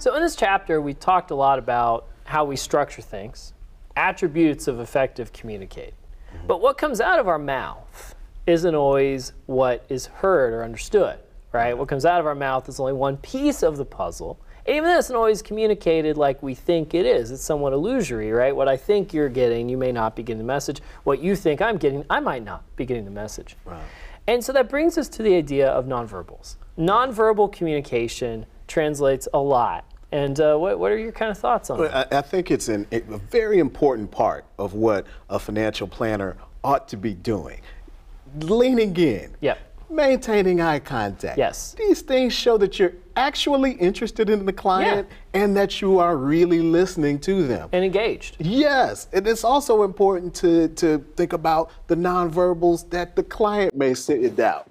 So in this chapter, we talked a lot about how we structure things, attributes of effective communicating. Mm-hmm. But what comes out of our mouth isn't always what is heard or understood, right? What comes out of our mouth is only one piece of the puzzle. And even this isn't always communicated like we think it is. It's somewhat illusory, right? What I think you're getting, you may not be getting the message. What you think I'm getting, I might not be getting the message. Right. And so that brings us to the idea of nonverbals. Nonverbal communication translates a lot. And uh, what, what are your kind of thoughts on Well, that? I, I think it's an, a very important part of what a financial planner ought to be doing. Leaning in. Yep. Maintaining eye contact. Yes. These things show that you're actually interested in the client and that you are really listening to them. And engaged. Yes, and it's also important to, to think about the nonverbals that the client may sit send out.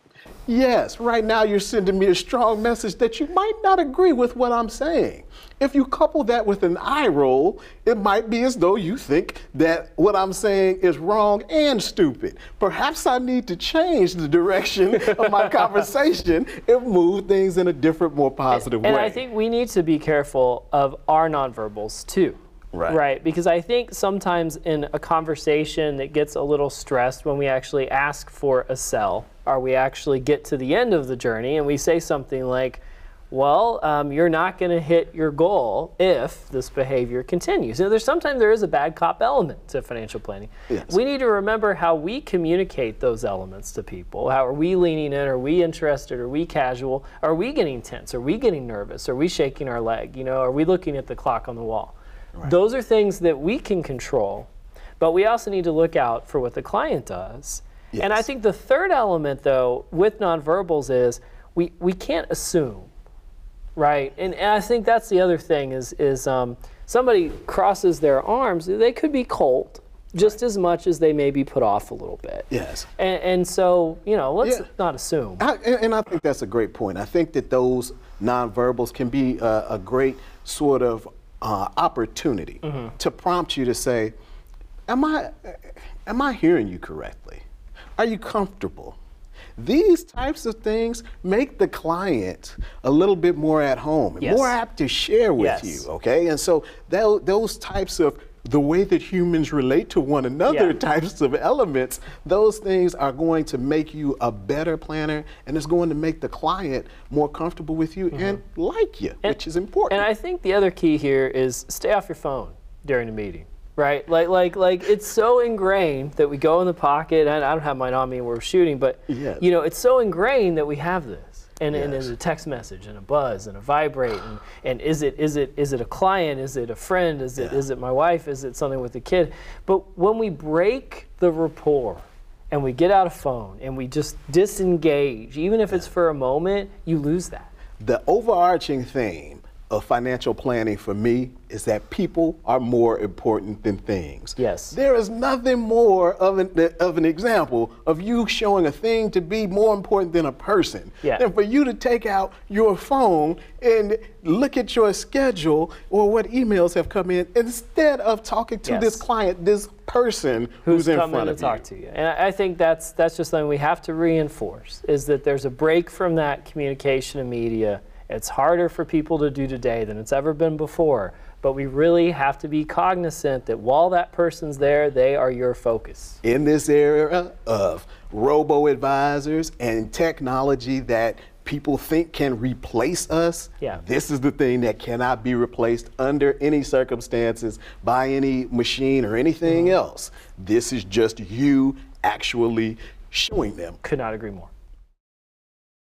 Yes, right now you're sending me a strong message that you might not agree with what I'm saying. If you couple that with an eye roll, it might be as though you think that what I'm saying is wrong and stupid. Perhaps I need to change the direction of my conversation and move things in a different, more positive And way. And I think we need to be careful of our nonverbals too. Right. Right. Because I think sometimes in a conversation that gets a little stressed when we actually ask for a sell, or we actually get to the end of the journey and we say something like, well, um, you're not going to hit your goal if this behavior continues. You know, there's sometimes there is a bad cop element to financial planning. Yes. We need to remember how we communicate those elements to people. How are we leaning in? Are we interested? Are we casual? Are we getting tense? Are we getting nervous? Are we shaking our leg? You know, are we looking at the clock on the wall? Those are things that we can control, but we also need to look out for what the client does. And I think the third element, though, with nonverbals is we, we can't assume right? And, and I think that's the other thing is is um, somebody crosses their arms, they could be cold just as much as they may be put off a little bit. Yes. And, and so you know, let's Yeah. not assume. I, and, and I think that's a great point. I think that those nonverbals can be a, a great sort of uh, opportunity to prompt you to say, "Am I, am I hearing you correctly? Are you comfortable?" These types of things make the client a little bit more at home Yes. more apt to share with Yes. you. Okay, and so tho- those types of the way that humans relate to one another Yeah. types of elements, those things are going to make you a better planner and it's going to make the client more comfortable with you and like you, which is important. Mm-hmm. And I think the other key here is stay off your phone during the meeting. Right, like like like it's so ingrained that we go in the pocket. And I don't have mine on me when we're shooting, but Yes. you know, it's so ingrained that we have this, and, and Yes. there's a text message and a buzz and a vibrate, and, and is it is it is it a client? Is it a friend? Is it Yeah. is it my wife? Is it something with the kid? But when we break the rapport and we get out a phone and we just disengage, even if it's for a moment, you lose that. the overarching theme of financial planning for me is that people are more important than things. Yes. There is nothing more of an, of an example of you showing a thing to be more important than a person Yeah. than for you to take out your phone and look at your schedule or what emails have come in instead of talking to this client, this person who's, who's, in front to of talk you. to you. And I I think that's that's just something we have to reinforce is that there's a break from that communication and media. It's harder for people to do today than it's ever been before. But we really have to be cognizant that while that person's there, they are your focus. in this era of robo advisors and technology that people think can replace us, Yeah. this is the thing that cannot be replaced under any circumstances by any machine or anything mm-hmm. else. This is just you actually showing them Could not agree more.